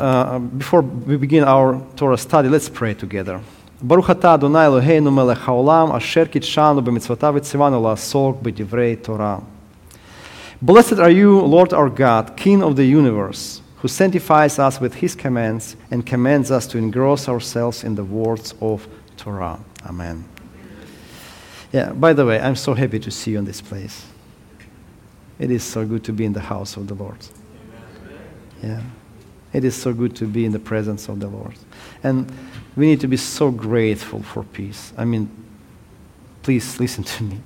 uh, before we begin our Torah study, let's pray together. ברוך אתה, אדוני אלוהינו מלך העולם, אשר קידשנו במצוותיו וציוונו לעסוק בדברי תורה. Blessed are you, Lord our God, King of the universe, who sanctifies us with his commands and commands us to engross ourselves in the words of Torah. Amen. Yeah, by the way, I'm so happy to see you in this place. It is so good to be in the house of the Lord. Yeah. It is so good to be in the presence of the Lord. And we need to be so grateful for peace. I mean, please listen to me.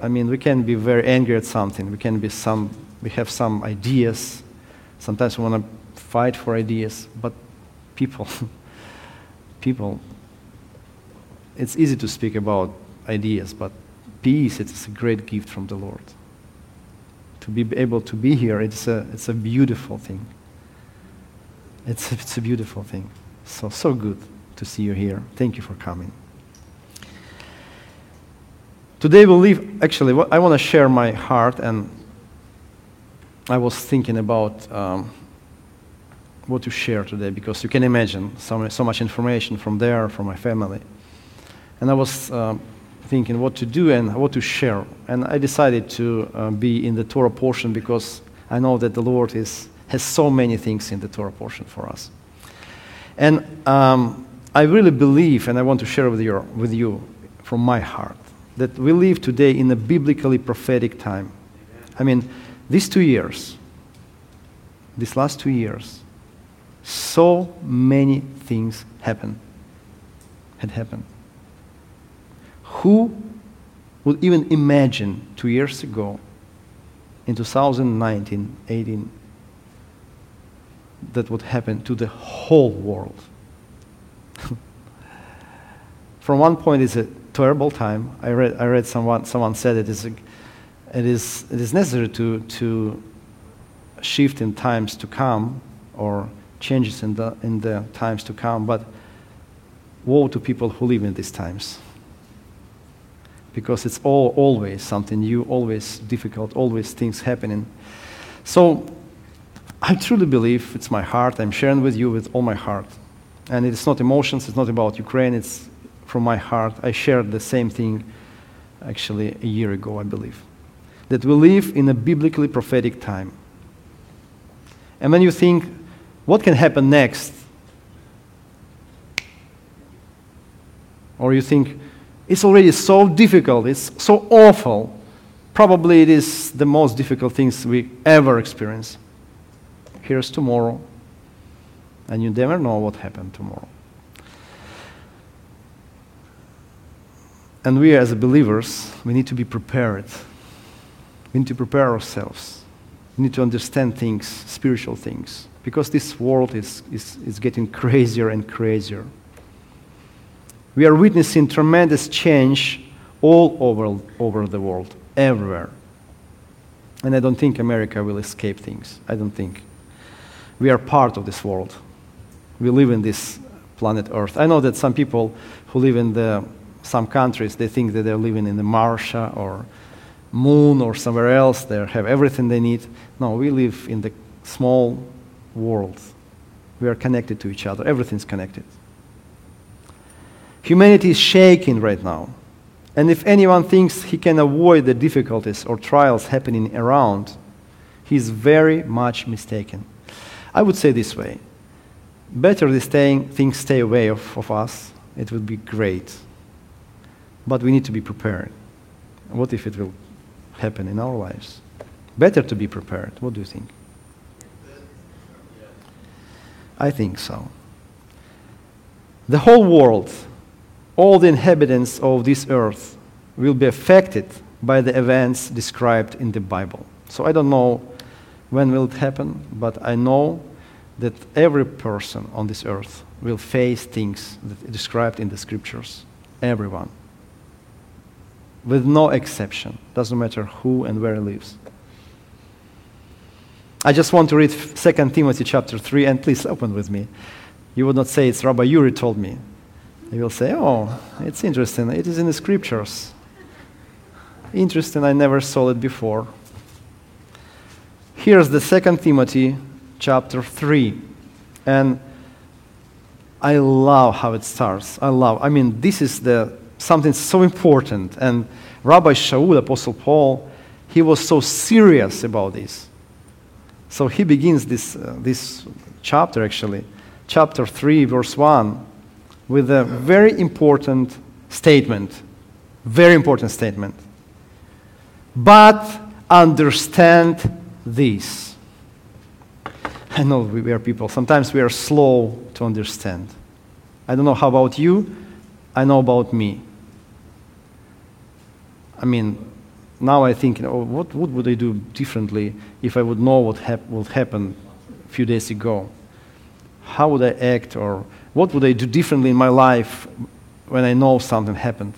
I mean, we can be very angry at something. We can be some, we have some ideas. Sometimes we want to fight for ideas, but people, people, it's easy to speak about ideas, but peace, it's a great gift from the Lord. To be able to be here, it's a, it's a beautiful thing. It's, it's a beautiful thing. So, so good to see you here. Thank you for coming. Today we'll leave, actually, I want to share my heart, and I was thinking about um, what to share today because you can imagine so, so much information from there, from my family. And I was um, thinking what to do and what to share. And I decided to uh, be in the Torah portion because I know that the Lord is, has so many things in the Torah portion for us. And um, I really believe, and I want to share with you, with you from my heart, that we live today in a biblically prophetic time. I mean, these two years, these last two years, so many things happened, had happened. Who would even imagine two years ago, in 2019, 18, that would happen to the whole world? From one point, it's a terrible time. I read, I read someone, someone said it is, a, it is, it is necessary to, to shift in times to come or changes in the, in the times to come, but woe to people who live in these times because it's all always something new, always difficult, always things happening. So I truly believe it's my heart. I'm sharing with you with all my heart. And it's not emotions, it's not about Ukraine, it's from my heart. I shared the same thing actually a year ago, I believe. That we live in a biblically prophetic time. And when you think, what can happen next? Or you think, it's already so difficult, it's so awful. Probably it is the most difficult things we ever experience. Here's tomorrow, and you never know what happened tomorrow. And we as believers, we need to be prepared. We need to prepare ourselves. We need to understand things, spiritual things, because this world is, is, is getting crazier and crazier we are witnessing tremendous change all over, over the world, everywhere. And I don't think America will escape things. I don't think. We are part of this world. We live in this planet Earth. I know that some people who live in the, some countries, they think that they're living in the Mars or moon or somewhere else. They have everything they need. No, we live in the small world. We are connected to each other. Everything's connected. Humanity is shaking right now. And if anyone thinks he can avoid the difficulties or trials happening around, he's very much mistaken. I would say this way better the staying, things stay away of, of us, it would be great. But we need to be prepared. What if it will happen in our lives? Better to be prepared. What do you think? I think so. The whole world all the inhabitants of this earth will be affected by the events described in the Bible. So I don't know when will it happen, but I know that every person on this earth will face things that described in the scriptures. Everyone. With no exception. Doesn't matter who and where he lives. I just want to read 2 Timothy chapter 3, and please open with me. You would not say it's Rabbi Yuri told me. They will say, Oh, it's interesting. It is in the scriptures. Interesting, I never saw it before. Here's the second Timothy chapter 3. And I love how it starts. I love. I mean, this is the something so important. And Rabbi Shaul, Apostle Paul, he was so serious about this. So he begins this, uh, this chapter, actually, chapter 3, verse 1, with a very important statement. Very important statement. But understand this. I know we are people, sometimes we are slow to understand. I don't know how about you, I know about me. I mean, now I think, oh, what, what would I do differently if I would know what hap- would happen a few days ago? How would I act, or what would I do differently in my life when I know something happened?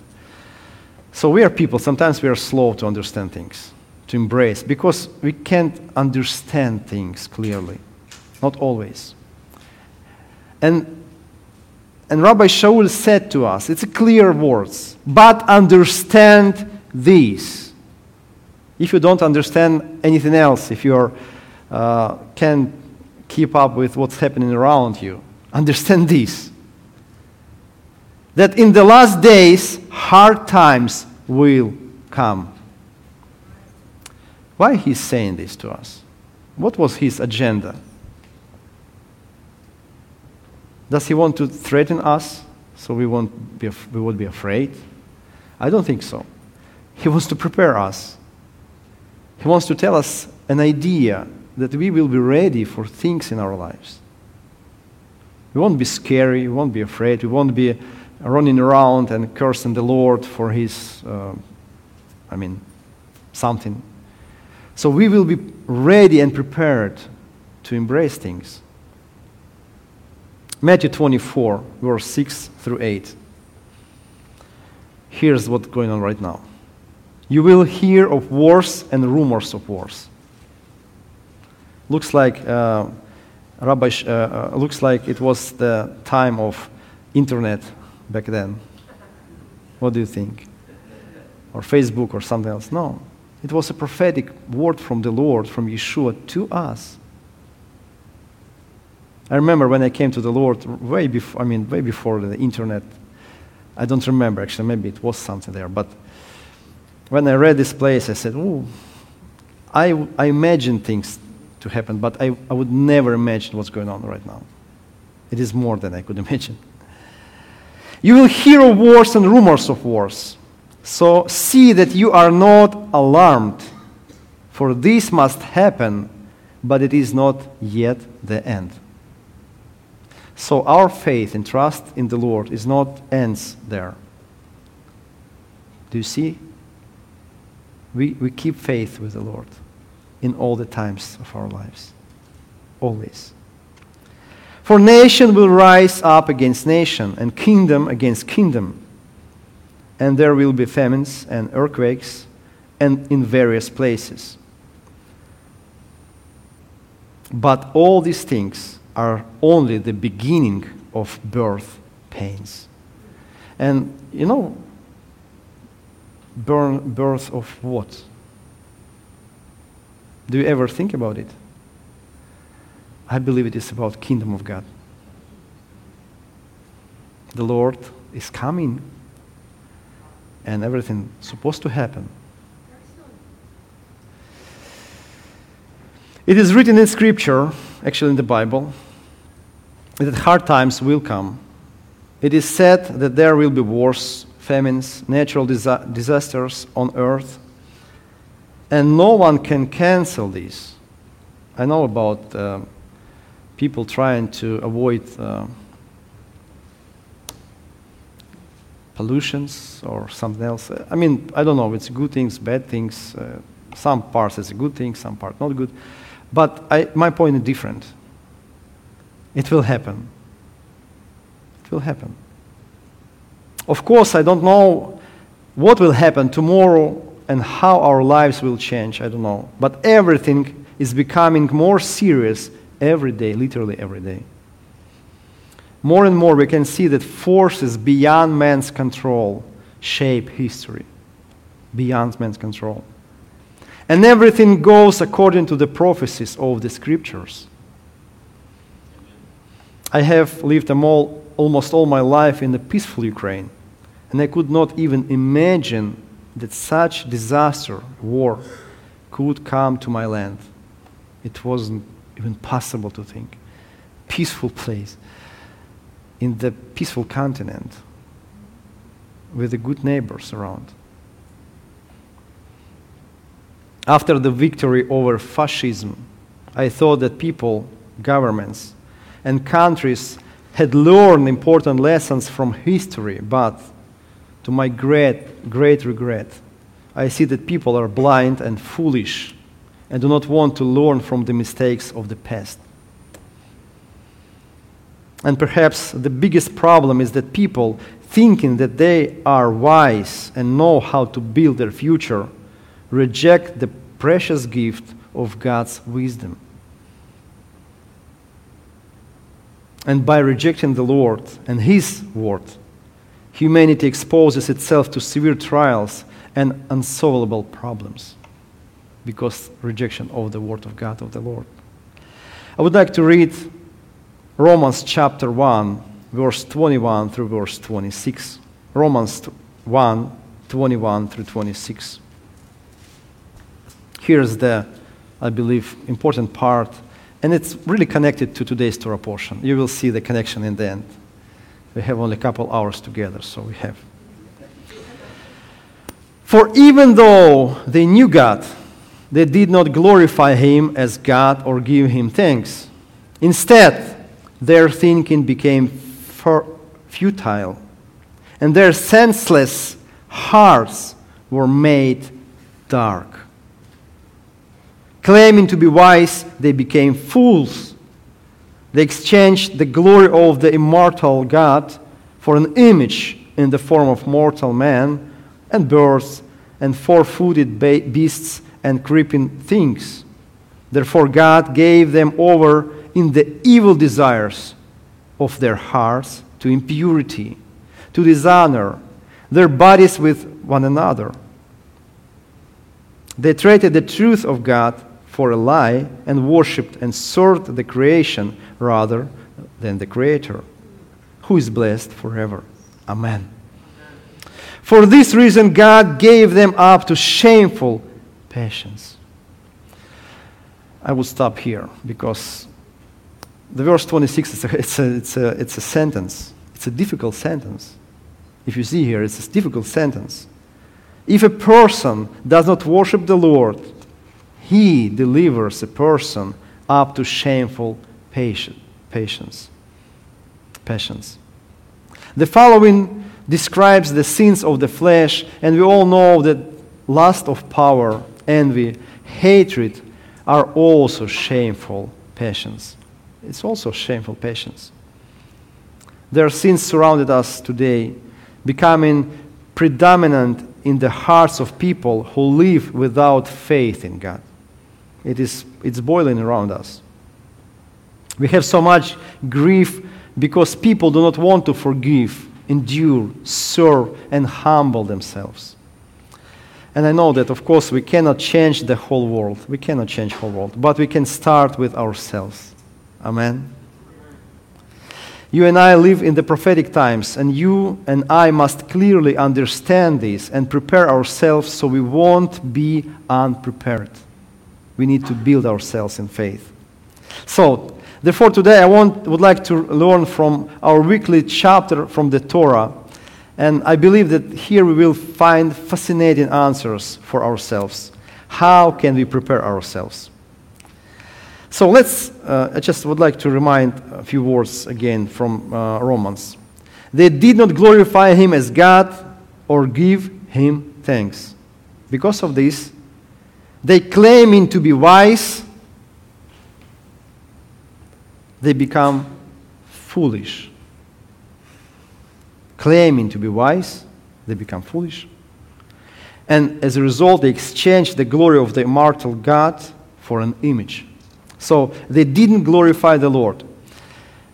So we are people, sometimes we are slow to understand things, to embrace, because we can't understand things clearly. Not always. And, and Rabbi Shaul said to us, it's clear words, but understand these. If you don't understand anything else, if you uh, can't keep up with what's happening around you, understand this. That in the last days, hard times will come. Why he's saying this to us? What was his agenda? Does he want to threaten us so we, won't be, we would be afraid? I don't think so. He wants to prepare us. He wants to tell us an idea that we will be ready for things in our lives. We won't be scary, we won't be afraid, we won't be running around and cursing the Lord for his, uh, I mean, something. So we will be ready and prepared to embrace things. Matthew 24, verse 6 through 8. Here's what's going on right now. You will hear of wars and rumors of wars. Looks like uh, Rabbi, uh, uh, looks like it was the time of internet back then. What do you think? Or Facebook or something else? No. It was a prophetic word from the Lord, from Yeshua to us. I remember when I came to the Lord way before, I mean, way before the internet. I don't remember actually, maybe it was something there, but when I read this place, I said, oh, I, I imagine things to happen, but I, I would never imagine what's going on right now. It is more than I could imagine. You will hear of wars and rumors of wars. So see that you are not alarmed, for this must happen, but it is not yet the end. So our faith and trust in the Lord is not ends there. Do you see? We, we keep faith with the Lord in all the times of our lives. Always. For nation will rise up against nation, and kingdom against kingdom. And there will be famines and earthquakes, and in various places. But all these things are only the beginning of birth pains. And you know, birth of what? Do you ever think about it? I believe it is about kingdom of God. The Lord is coming and everything supposed to happen. It is written in scripture, actually in the Bible, that hard times will come. It is said that there will be wars, famines, natural disa- disasters on earth, and no one can cancel these. I know about uh, people trying to avoid uh, pollutions or something else. I mean, I don't know. It's good things, bad things. Uh, some parts it's a good thing, some part not good. But I, my point is different. It will happen. It will happen. Of course, I don't know what will happen tomorrow and how our lives will change. I don't know. But everything is becoming more serious every day, literally every day. More and more, we can see that forces beyond man's control shape history, beyond man's control. And everything goes according to the prophecies of the scriptures. I have lived all, almost all my life in the peaceful Ukraine, and I could not even imagine that such disaster, war, could come to my land. It wasn't even possible to think. Peaceful place in the peaceful continent with the good neighbors around. After the victory over fascism, I thought that people, governments, and countries had learned important lessons from history, but to my great, great regret, I see that people are blind and foolish and do not want to learn from the mistakes of the past. And perhaps the biggest problem is that people, thinking that they are wise and know how to build their future, reject the precious gift of God's wisdom. And by rejecting the Lord and His word, humanity exposes itself to severe trials and unsolvable problems because rejection of the word of God of the Lord. I would like to read Romans chapter 1 verse 21 through verse 26. Romans 1 21 through 26. Here's the I believe important part and it's really connected to today's Torah portion. You will see the connection in the end. We have only a couple hours together, so we have. For even though they knew God, they did not glorify Him as God or give Him thanks. Instead, their thinking became futile, and their senseless hearts were made dark. Claiming to be wise, they became fools. They exchanged the glory of the immortal God for an image in the form of mortal man and birds and four footed beasts and creeping things. Therefore, God gave them over in the evil desires of their hearts to impurity, to dishonor their bodies with one another. They traded the truth of God for a lie and worshipped and served the creation rather than the Creator, who is blessed forever. Amen. For this reason, God gave them up to shameful passions. I will stop here because the verse 26 is a, it's, a, it's, a, it's a sentence. It's a difficult sentence. If you see here, it's a difficult sentence. If a person does not worship the Lord, he delivers a person up to shameful patience. Patience. The following describes the sins of the flesh, and we all know that lust of power, envy, hatred are also shameful passions. It's also shameful passions. There are sins surrounded us today, becoming predominant in the hearts of people who live without faith in God. It is, it's boiling around us. We have so much grief because people do not want to forgive, endure, serve, and humble themselves. And I know that, of course, we cannot change the whole world. We cannot change the whole world. But we can start with ourselves. Amen. You and I live in the prophetic times, and you and I must clearly understand this and prepare ourselves so we won't be unprepared we need to build ourselves in faith. So, therefore, today I want, would like to learn from our weekly chapter from the Torah. And I believe that here we will find fascinating answers for ourselves. How can we prepare ourselves? So let's, uh, I just would like to remind a few words again from uh, Romans. They did not glorify him as God or give him thanks. Because of this, they claiming to be wise, they become foolish. Claiming to be wise, they become foolish. And as a result, they exchange the glory of the immortal God for an image. So they didn't glorify the Lord.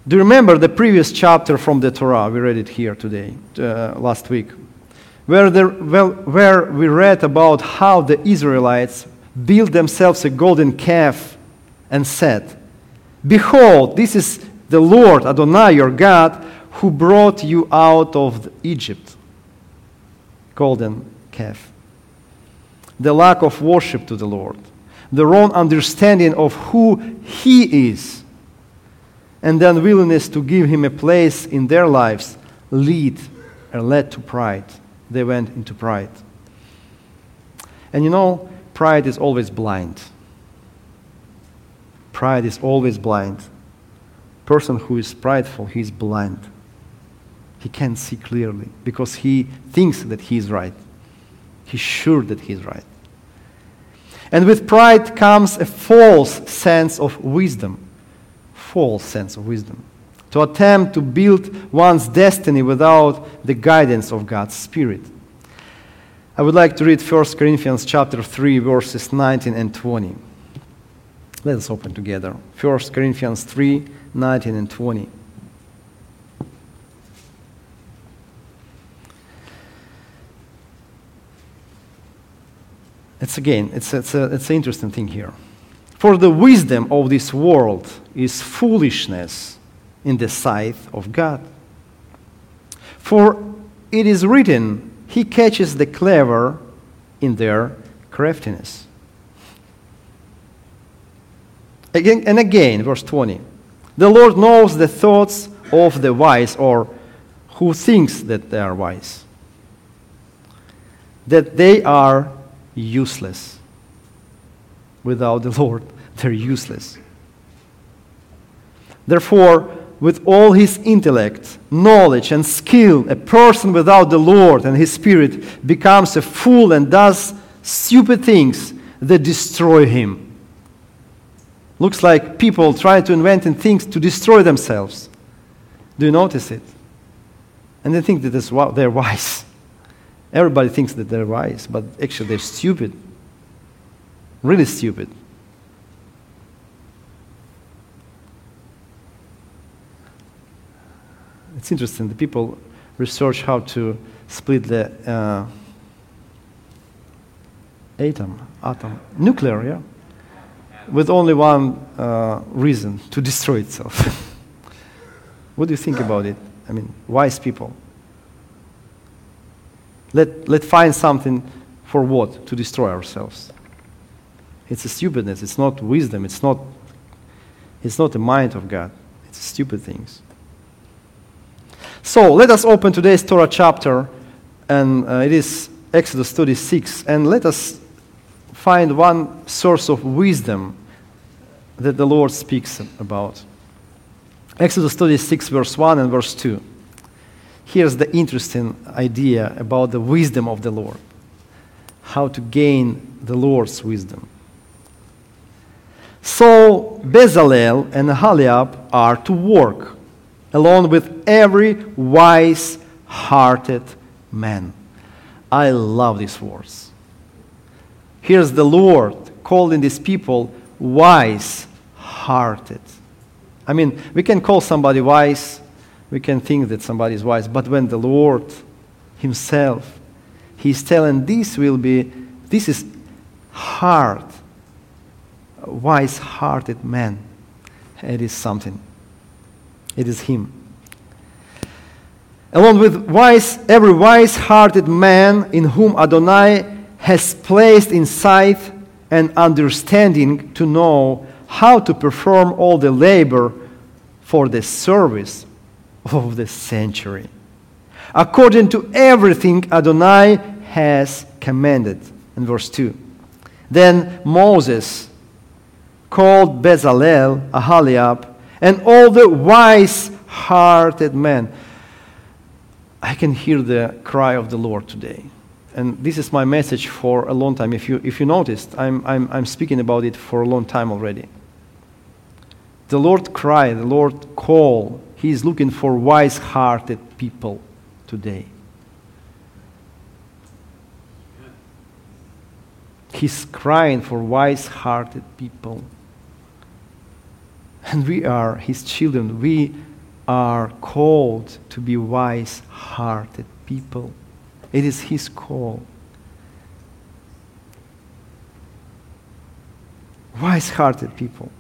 Do you remember the previous chapter from the Torah? We read it here today, uh, last week, where, there, well, where we read about how the Israelites built themselves a golden calf and said, Behold, this is the Lord Adonai your God, who brought you out of Egypt. Golden calf. The lack of worship to the Lord, the wrong understanding of who He is, and the unwillingness to give Him a place in their lives lead or led to pride. They went into pride. And you know, pride is always blind. Pride is always blind. Person who is prideful, he is blind. He can't see clearly because he thinks that he is right. He's sure that he is right. And with pride comes a false sense of wisdom. False sense of wisdom. To attempt to build one's destiny without the guidance of God's Spirit. I would like to read 1 Corinthians chapter 3 verses 19 and 20. Let us open together. 1 Corinthians 3 19 and 20. It's again, it's, it's, a, it's an interesting thing here. For the wisdom of this world is foolishness in the sight of God. For it is written, He catches the clever in their craftiness. Again and again, verse 20. The Lord knows the thoughts of the wise, or who thinks that they are wise, that they are useless. Without the Lord, they're useless. Therefore, with all his intellect, knowledge, and skill, a person without the Lord and his Spirit becomes a fool and does stupid things that destroy him. Looks like people try to invent things to destroy themselves. Do you notice it? And they think that they're wise. Everybody thinks that they're wise, but actually they're stupid. Really stupid. It's interesting. The people research how to split the uh, atom, atom, nuclear, yeah, with only one uh, reason to destroy itself. what do you think about it? I mean, wise people. Let, let find something for what? To destroy ourselves. It's a stupidness. It's not wisdom. It's not, it's not the mind of God. It's stupid things. So let us open today's Torah chapter, and uh, it is Exodus 36, and let us find one source of wisdom that the Lord speaks about. Exodus 36, verse 1 and verse 2. Here's the interesting idea about the wisdom of the Lord, how to gain the Lord's wisdom. So Bezalel and Aholiab are to work along with every wise hearted man. I love these words. Here's the Lord calling these people wise hearted. I mean, we can call somebody wise, we can think that somebody is wise, but when the Lord Himself, He's telling this will be, this is hard, wise hearted man. It is something. It is Him. Along with wise, every wise hearted man in whom Adonai has placed insight and understanding to know how to perform all the labor for the service of the sanctuary, according to everything Adonai has commanded. In verse 2. Then Moses called Bezalel, Aholiab, and all the wise hearted men. I can hear the cry of the Lord today and this is my message for a long time. If you, if you noticed, I'm, I'm, I'm speaking about it for a long time already. The Lord cry, the Lord call. He is looking for wise hearted people today. He's crying for wise hearted people. And we are His children. We are called to be wise hearted people. It is His call. Wise hearted people.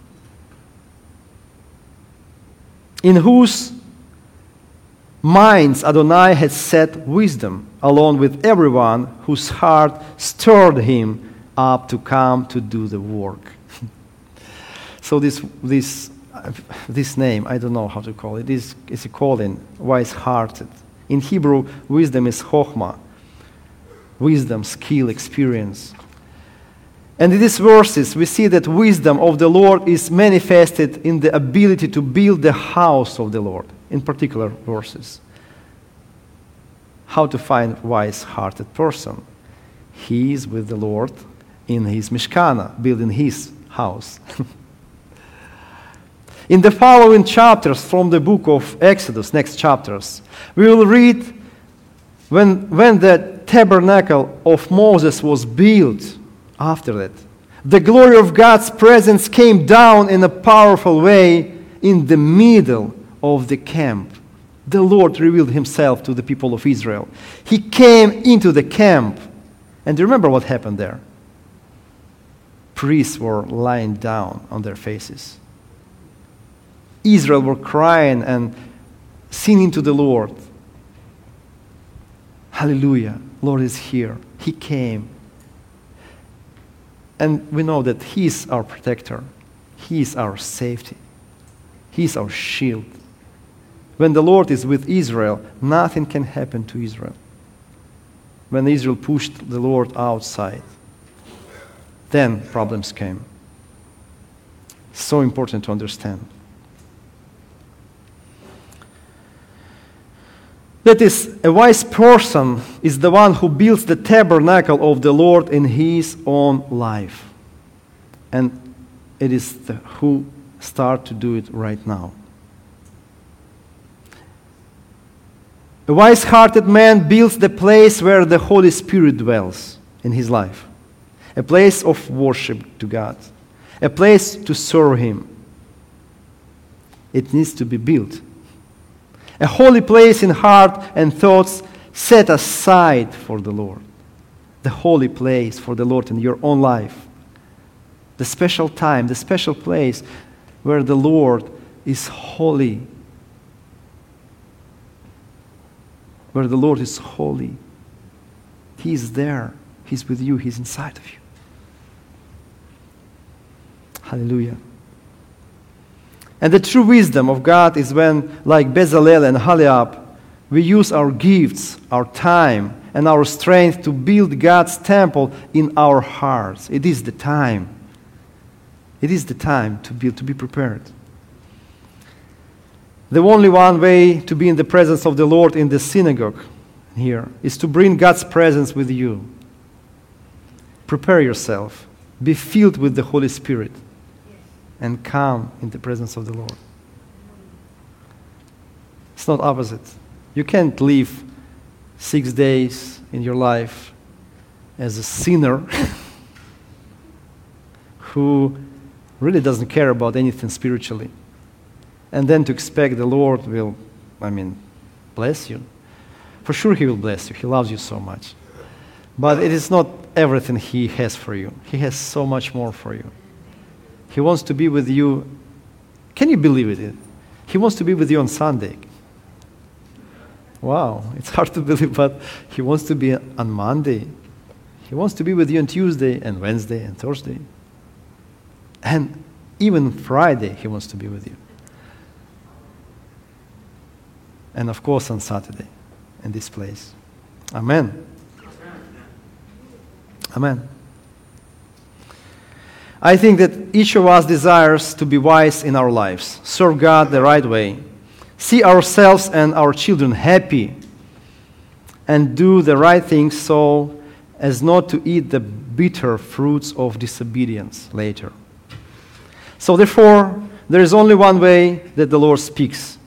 in whose minds Adonai had set wisdom, along with everyone whose heart stirred him up to come to do the work. so this, this, this name, I don't know how to call it, is, is called in wise-hearted. In Hebrew, wisdom is chokhmah, wisdom, skill, experience. And in these verses, we see that wisdom of the Lord is manifested in the ability to build the house of the Lord, in particular verses. How to find wise-hearted person? He is with the Lord in his Mishkana, building his house. in the following chapters from the book of Exodus, next chapters, we will read when, when the tabernacle of Moses was built after that. The glory of God's presence came down in a powerful way in the middle of the camp. The Lord revealed himself to the people of Israel. He came into the camp. And remember what happened there? Priests were lying down on their faces. Israel were crying and singing to the Lord. Hallelujah. Lord is here. He came. And we know that He is our protector, He is our safety, He is our shield. When the Lord is with Israel, nothing can happen to Israel. When Israel pushed the Lord outside, then problems came. So important to understand. That is, a wise person is the one who builds the tabernacle of the Lord in his own life. And it is the, who start to do it right now. A wise hearted man builds the place where the Holy Spirit dwells in his life, a place of worship to God, a place to serve Him. It needs to be built a holy place in heart and thoughts set aside for the Lord. The holy place for the Lord in your own life. The special time, the special place where the Lord is holy. Where the Lord is holy. He is there. He's with you. He's inside of you. Hallelujah. And the true wisdom of God is when, like Bezalel and Aholiab, we use our gifts, our time, and our strength to build God's temple in our hearts. It is the time. It is the time to build, to be prepared. The only one way to be in the presence of the Lord in the synagogue here is to bring God's presence with you. Prepare yourself. Be filled with the Holy Spirit and come in the presence of the Lord. It's not opposite. You can't live six days in your life as a sinner who really doesn't care about anything spiritually. And then to expect the Lord will, I mean, bless you. For sure, He will bless you. He loves you so much. But it is not everything He has for you, He has so much more for you. He wants to be with you. Can you believe it? He wants to be with you on Sunday. Wow, it's hard to believe, but He wants to be on Monday. He wants to be with you on Tuesday and Wednesday and Thursday. And even Friday, He wants to be with you. And of course, on Saturday in this place. Amen. Amen. I think that each of us desires to be wise in our lives, serve God the right way, see ourselves and our children happy, and do the right things so as not to eat the bitter fruits of disobedience later. So, therefore, there is only one way that the Lord speaks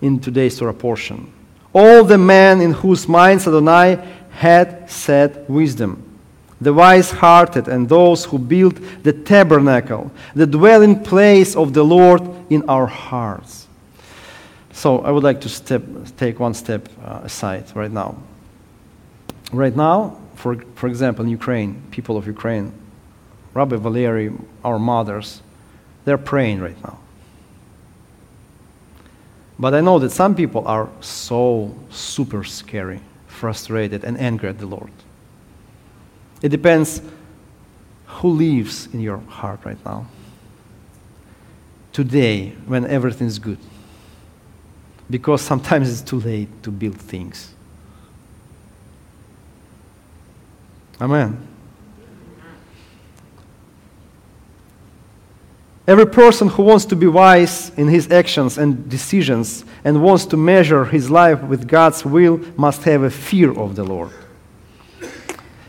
in today's Torah portion. All the men in whose minds Adonai had set wisdom the wise hearted, and those who build the tabernacle, the dwelling place of the Lord in our hearts. So I would like to step, take one step uh, aside right now. Right now, for, for example, in Ukraine, people of Ukraine, Rabbi Valery, our mothers, they're praying right now. But I know that some people are so super scary, frustrated, and angry at the Lord. It depends who lives in your heart right now. Today, when everything's good. Because sometimes it's too late to build things. Amen. Every person who wants to be wise in his actions and decisions and wants to measure his life with God's will must have a fear of the Lord.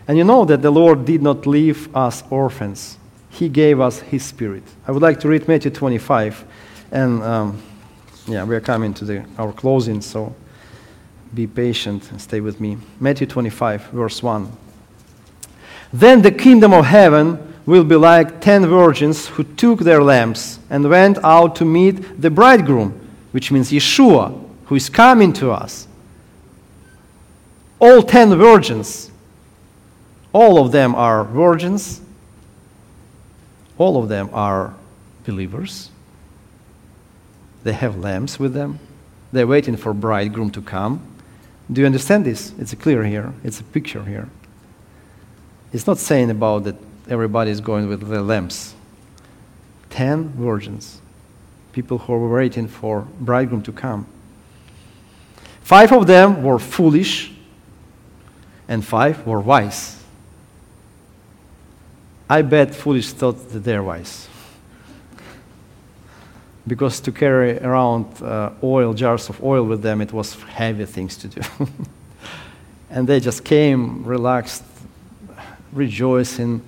And you know that the Lord did not leave us orphans, He gave us His Spirit. I would like to read Matthew 25, and um, yeah, we are coming to the, our closing, so be patient and stay with me. Matthew 25, verse 1. Then the kingdom of heaven will be like ten virgins who took their lamps and went out to meet the bridegroom, which means Yeshua, who is coming to us. All ten virgins, all of them are virgins, all of them are believers. They have lamps with them. They're waiting for bridegroom to come. Do you understand this? It's clear here. It's a picture here. It's not saying about that everybody is going with the lamps. Ten virgins, people who were waiting for bridegroom to come. Five of them were foolish, and five were wise. I bet foolish thought that they're wise. because to carry around uh, oil, jars of oil with them, it was heavy things to do. and they just came, relaxed, rejoicing,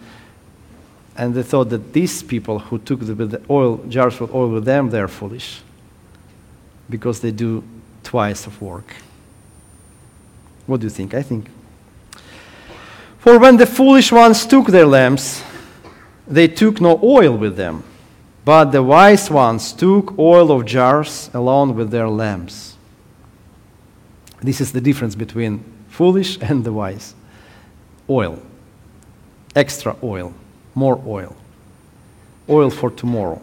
and they thought that these people who took the, the oil jars with oil with them, they're foolish because they do twice of work. What do you think? I think. For when the foolish ones took their lamps, they took no oil with them, but the wise ones took oil of jars along with their lamps. This is the difference between foolish and the wise. Oil, extra oil more oil. Oil for tomorrow.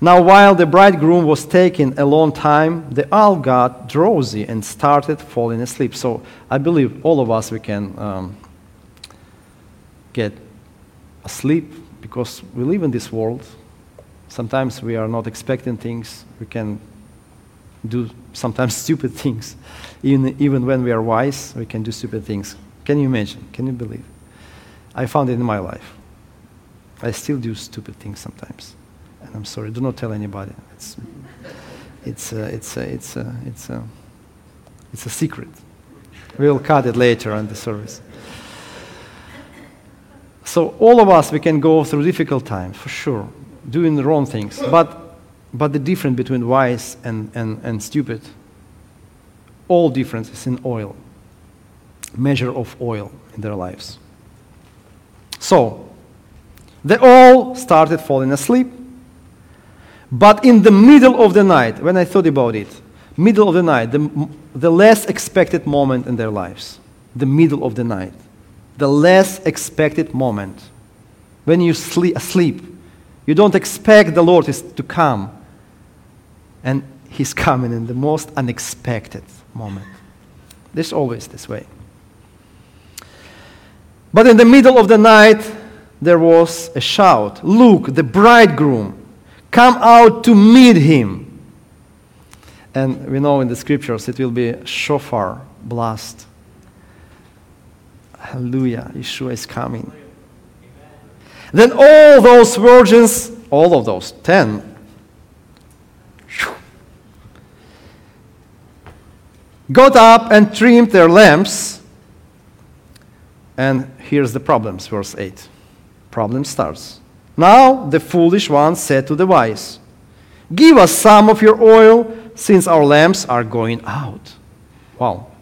Now, while the bridegroom was taking a long time, the owl got drowsy and started falling asleep. So, I believe all of us we can um, get asleep because we live in this world. Sometimes we are not expecting things. We can do sometimes stupid things. Even, even when we are wise, we can do stupid things. Can you imagine? Can you believe? I found it in my life. I still do stupid things sometimes. And I'm sorry, do not tell anybody. It's, it's, uh, it's, uh, it's, uh, it's, it's a secret. We'll cut it later on the service. So, all of us, we can go through difficult times, for sure, doing the wrong things. But, but the difference between wise and, and, and stupid, all difference is in oil, measure of oil in their lives. So, they all started falling asleep. But in the middle of the night, when I thought about it, middle of the night, the, the less expected moment in their lives, the middle of the night, the less expected moment, when you sleep, asleep, you don't expect the Lord is to come, and He's coming in the most unexpected moment. This always this way. But in the middle of the night, there was a shout Look, the bridegroom, come out to meet him. And we know in the scriptures it will be shofar blast. Hallelujah, Yeshua is coming. Then all those virgins, all of those, ten, got up and trimmed their lamps. And here's the problems, verse 8. Problem starts. Now the foolish one said to the wise, Give us some of your oil, since our lamps are going out. Wow.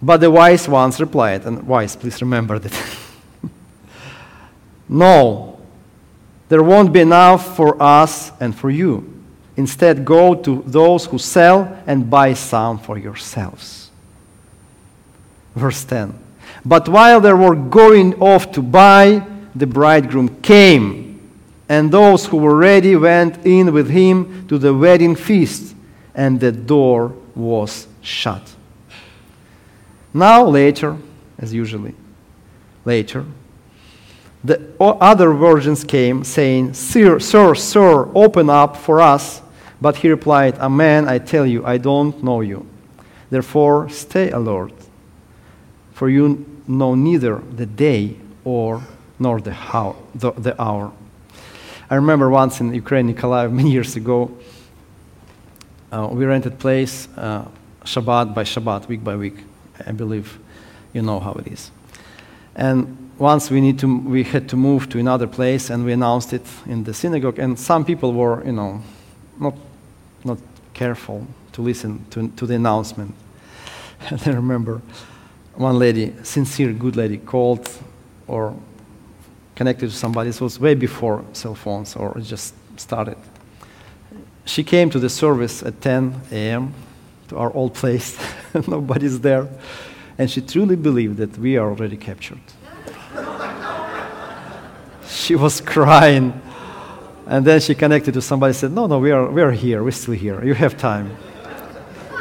But the wise ones replied, and wise, please remember that. no, there won't be enough for us and for you. Instead, go to those who sell and buy some for yourselves. Verse 10. But while they were going off to buy, the bridegroom came, And those who were ready went in with him to the wedding feast, and the door was shut. Now, later, as usually, later, the other virgins came, saying, Sir, sir, sir, open up for us. But he replied, Amen, I tell you, I don't know you. Therefore, stay alert, for you know neither the day or nor the, how, the, the hour. I remember once in Ukraine, Nikolaev, many years ago, uh, we rented place uh, Shabbat by Shabbat, week by week. I believe you know how it is. And once we, need to, we had to move to another place, and we announced it in the synagogue, and some people were, you know, not, not careful to listen to, to the announcement. And I remember one lady, sincere, good lady, called or connected to somebody. This was way before cell phones or just started. She came to the service at 10 a.m. to our old place. Nobody's there. And she truly believed that we are already captured. she was crying. And then she connected to somebody said, No, no, we are, we are here. We're still here. You have time.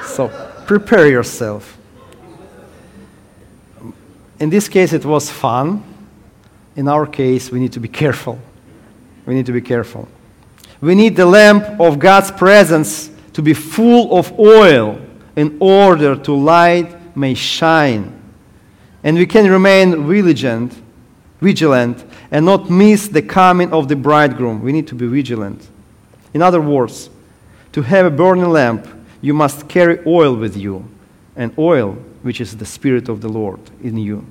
So prepare yourself. In this case, it was fun. In our case, we need to be careful. We need to be careful. We need the lamp of God's presence to be full of oil in order to light may shine. And we can remain vigilant, vigilant and not miss the coming of the bridegroom. We need to be vigilant. In other words, to have a burning lamp, you must carry oil with you, and oil, which is the Spirit of the Lord in you.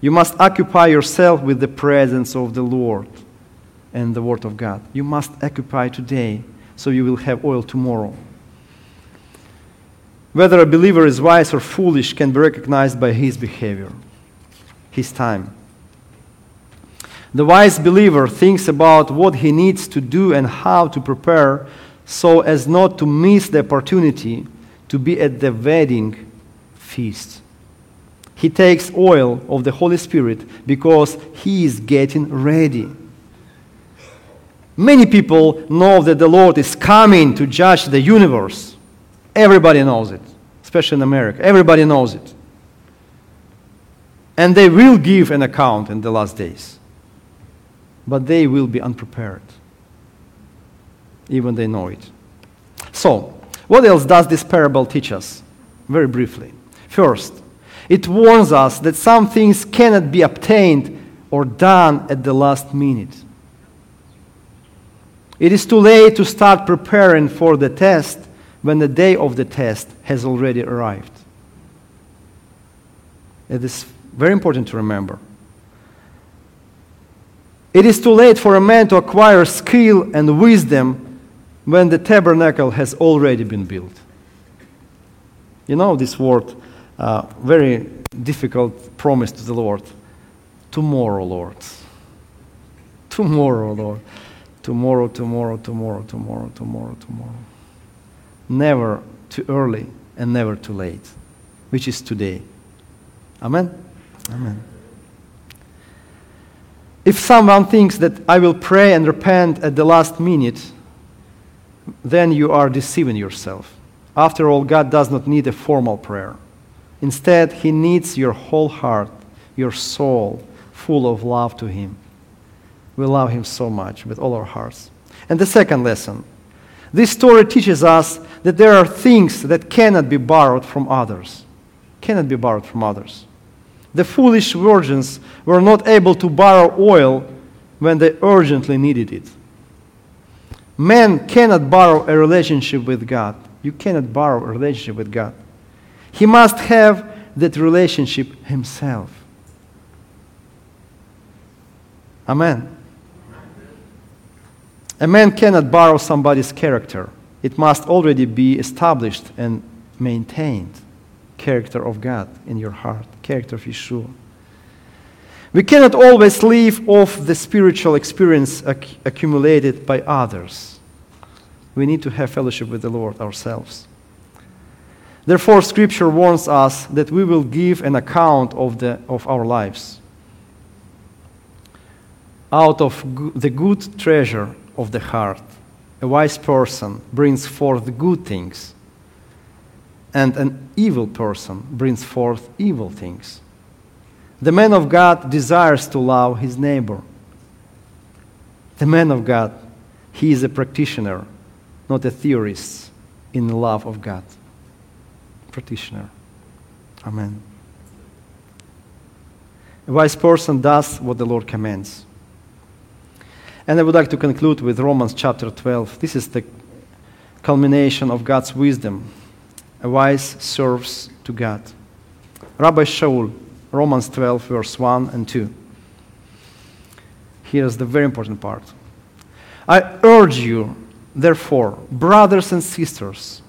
You must occupy yourself with the presence of the Lord and the Word of God. You must occupy today so you will have oil tomorrow. Whether a believer is wise or foolish can be recognized by his behavior, his time. The wise believer thinks about what he needs to do and how to prepare so as not to miss the opportunity to be at the wedding feast. He takes oil of the Holy Spirit because he is getting ready. Many people know that the Lord is coming to judge the universe. Everybody knows it, especially in America. Everybody knows it. And they will give an account in the last days. But they will be unprepared, even they know it. So, what else does this parable teach us? Very briefly. First, it warns us that some things cannot be obtained or done at the last minute. It is too late to start preparing for the test when the day of the test has already arrived. It is very important to remember. It is too late for a man to acquire skill and wisdom when the tabernacle has already been built. You know this word uh, very difficult promise to the Lord. Tomorrow, Lord. Tomorrow, Lord. Tomorrow, tomorrow, tomorrow, tomorrow, tomorrow, tomorrow. Never too early and never too late, which is today. Amen? Amen. If someone thinks that I will pray and repent at the last minute, then you are deceiving yourself. After all, God does not need a formal prayer. Instead, He needs your whole heart, your soul, full of love to Him. We love Him so much with all our hearts. And the second lesson this story teaches us that there are things that cannot be borrowed from others. Cannot be borrowed from others. The foolish virgins were not able to borrow oil when they urgently needed it. Man cannot borrow a relationship with God. You cannot borrow a relationship with God. He must have that relationship himself. Amen. A man cannot borrow somebody's character. It must already be established and maintained. Character of God in your heart, character of Yeshua. We cannot always live off the spiritual experience acc- accumulated by others. We need to have fellowship with the Lord ourselves. Therefore, Scripture warns us that we will give an account of, the, of our lives. out of go- the good treasure of the heart, a wise person brings forth good things, and an evil person brings forth evil things. The man of God desires to love his neighbor. The man of God, he is a practitioner, not a theorist in the love of God. Practitioner. Amen. A wise person does what the Lord commands. And I would like to conclude with Romans chapter 12. This is the culmination of God's wisdom. A wise serves to God. Rabbi Shaul, Romans 12, verse 1 and 2. Here's the very important part. I urge you, therefore, brothers and sisters,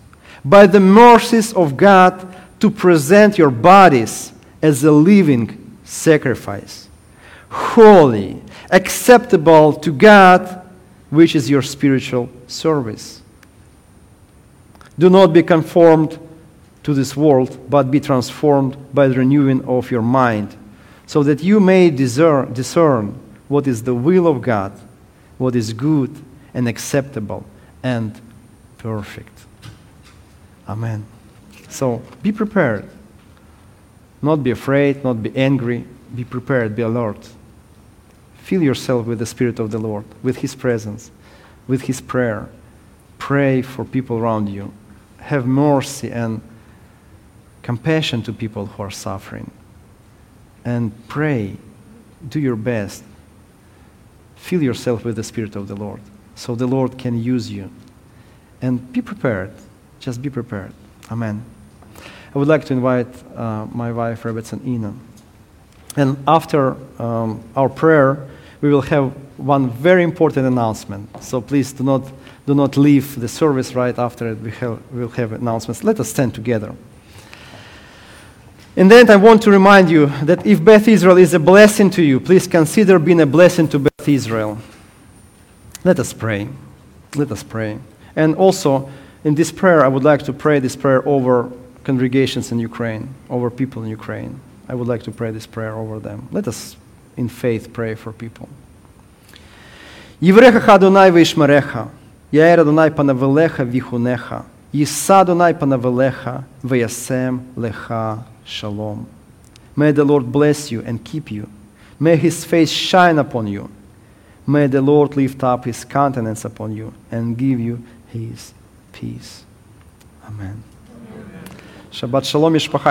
by the mercies of God, to present your bodies as a living sacrifice, holy, acceptable to God, which is your spiritual service. Do not be conformed to this world, but be transformed by the renewing of your mind, so that you may discern, what is the will of God, what is good and acceptable and perfect. Amen. So be prepared. Not be afraid, not be angry. Be prepared, be alert. Fill yourself with the Spirit of the Lord, with His presence, with His prayer. Pray for people around you. Have mercy and compassion to people who are suffering. And pray. Do your best. Fill yourself with the Spirit of the Lord so the Lord can use you. And be prepared. Just be prepared. Amen. I would like to invite uh, my wife, Rebbetzin Ina. And after um, our prayer, we will have one very important announcement. So please do not, do not leave the service right after it. We have, we'll have announcements. Let us stand together. And then I want to remind you that if Beth Israel is a blessing to you, please consider being a blessing to Beth Israel. Let us pray. Let us pray. And also, in this prayer, I would like to pray this prayer over congregations in Ukraine, over people in Ukraine. I would like to pray this prayer over them. Let us, in faith, pray for people. Євреха Адонай вишмереха, Яер Адонай панавелеха віхунеха, Їса Адонай панавелеха, веясем леха shalom. May the Lord bless you and keep you. May his face shine upon you. May the Lord lift up his countenance upon you and give you his peace. Amen. Shabbat shalom, Mishpacha.